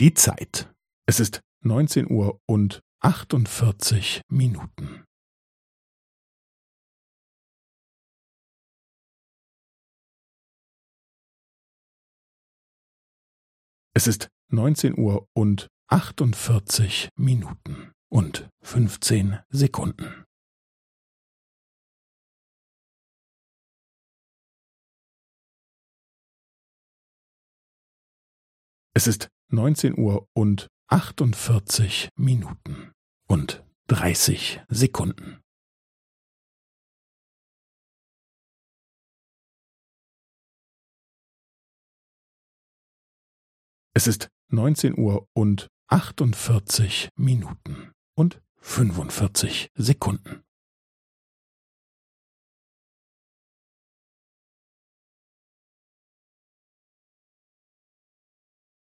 Die Zeit. Es ist neunzehn Uhr und achtundvierzig Minuten. Es ist neunzehn Uhr und achtundvierzig Minuten und fünfzehn Sekunden. Es ist neunzehn Uhr und achtundvierzig Minuten und dreißig Sekunden. Es ist neunzehn Uhr und achtundvierzig Minuten und fünfundvierzig Sekunden.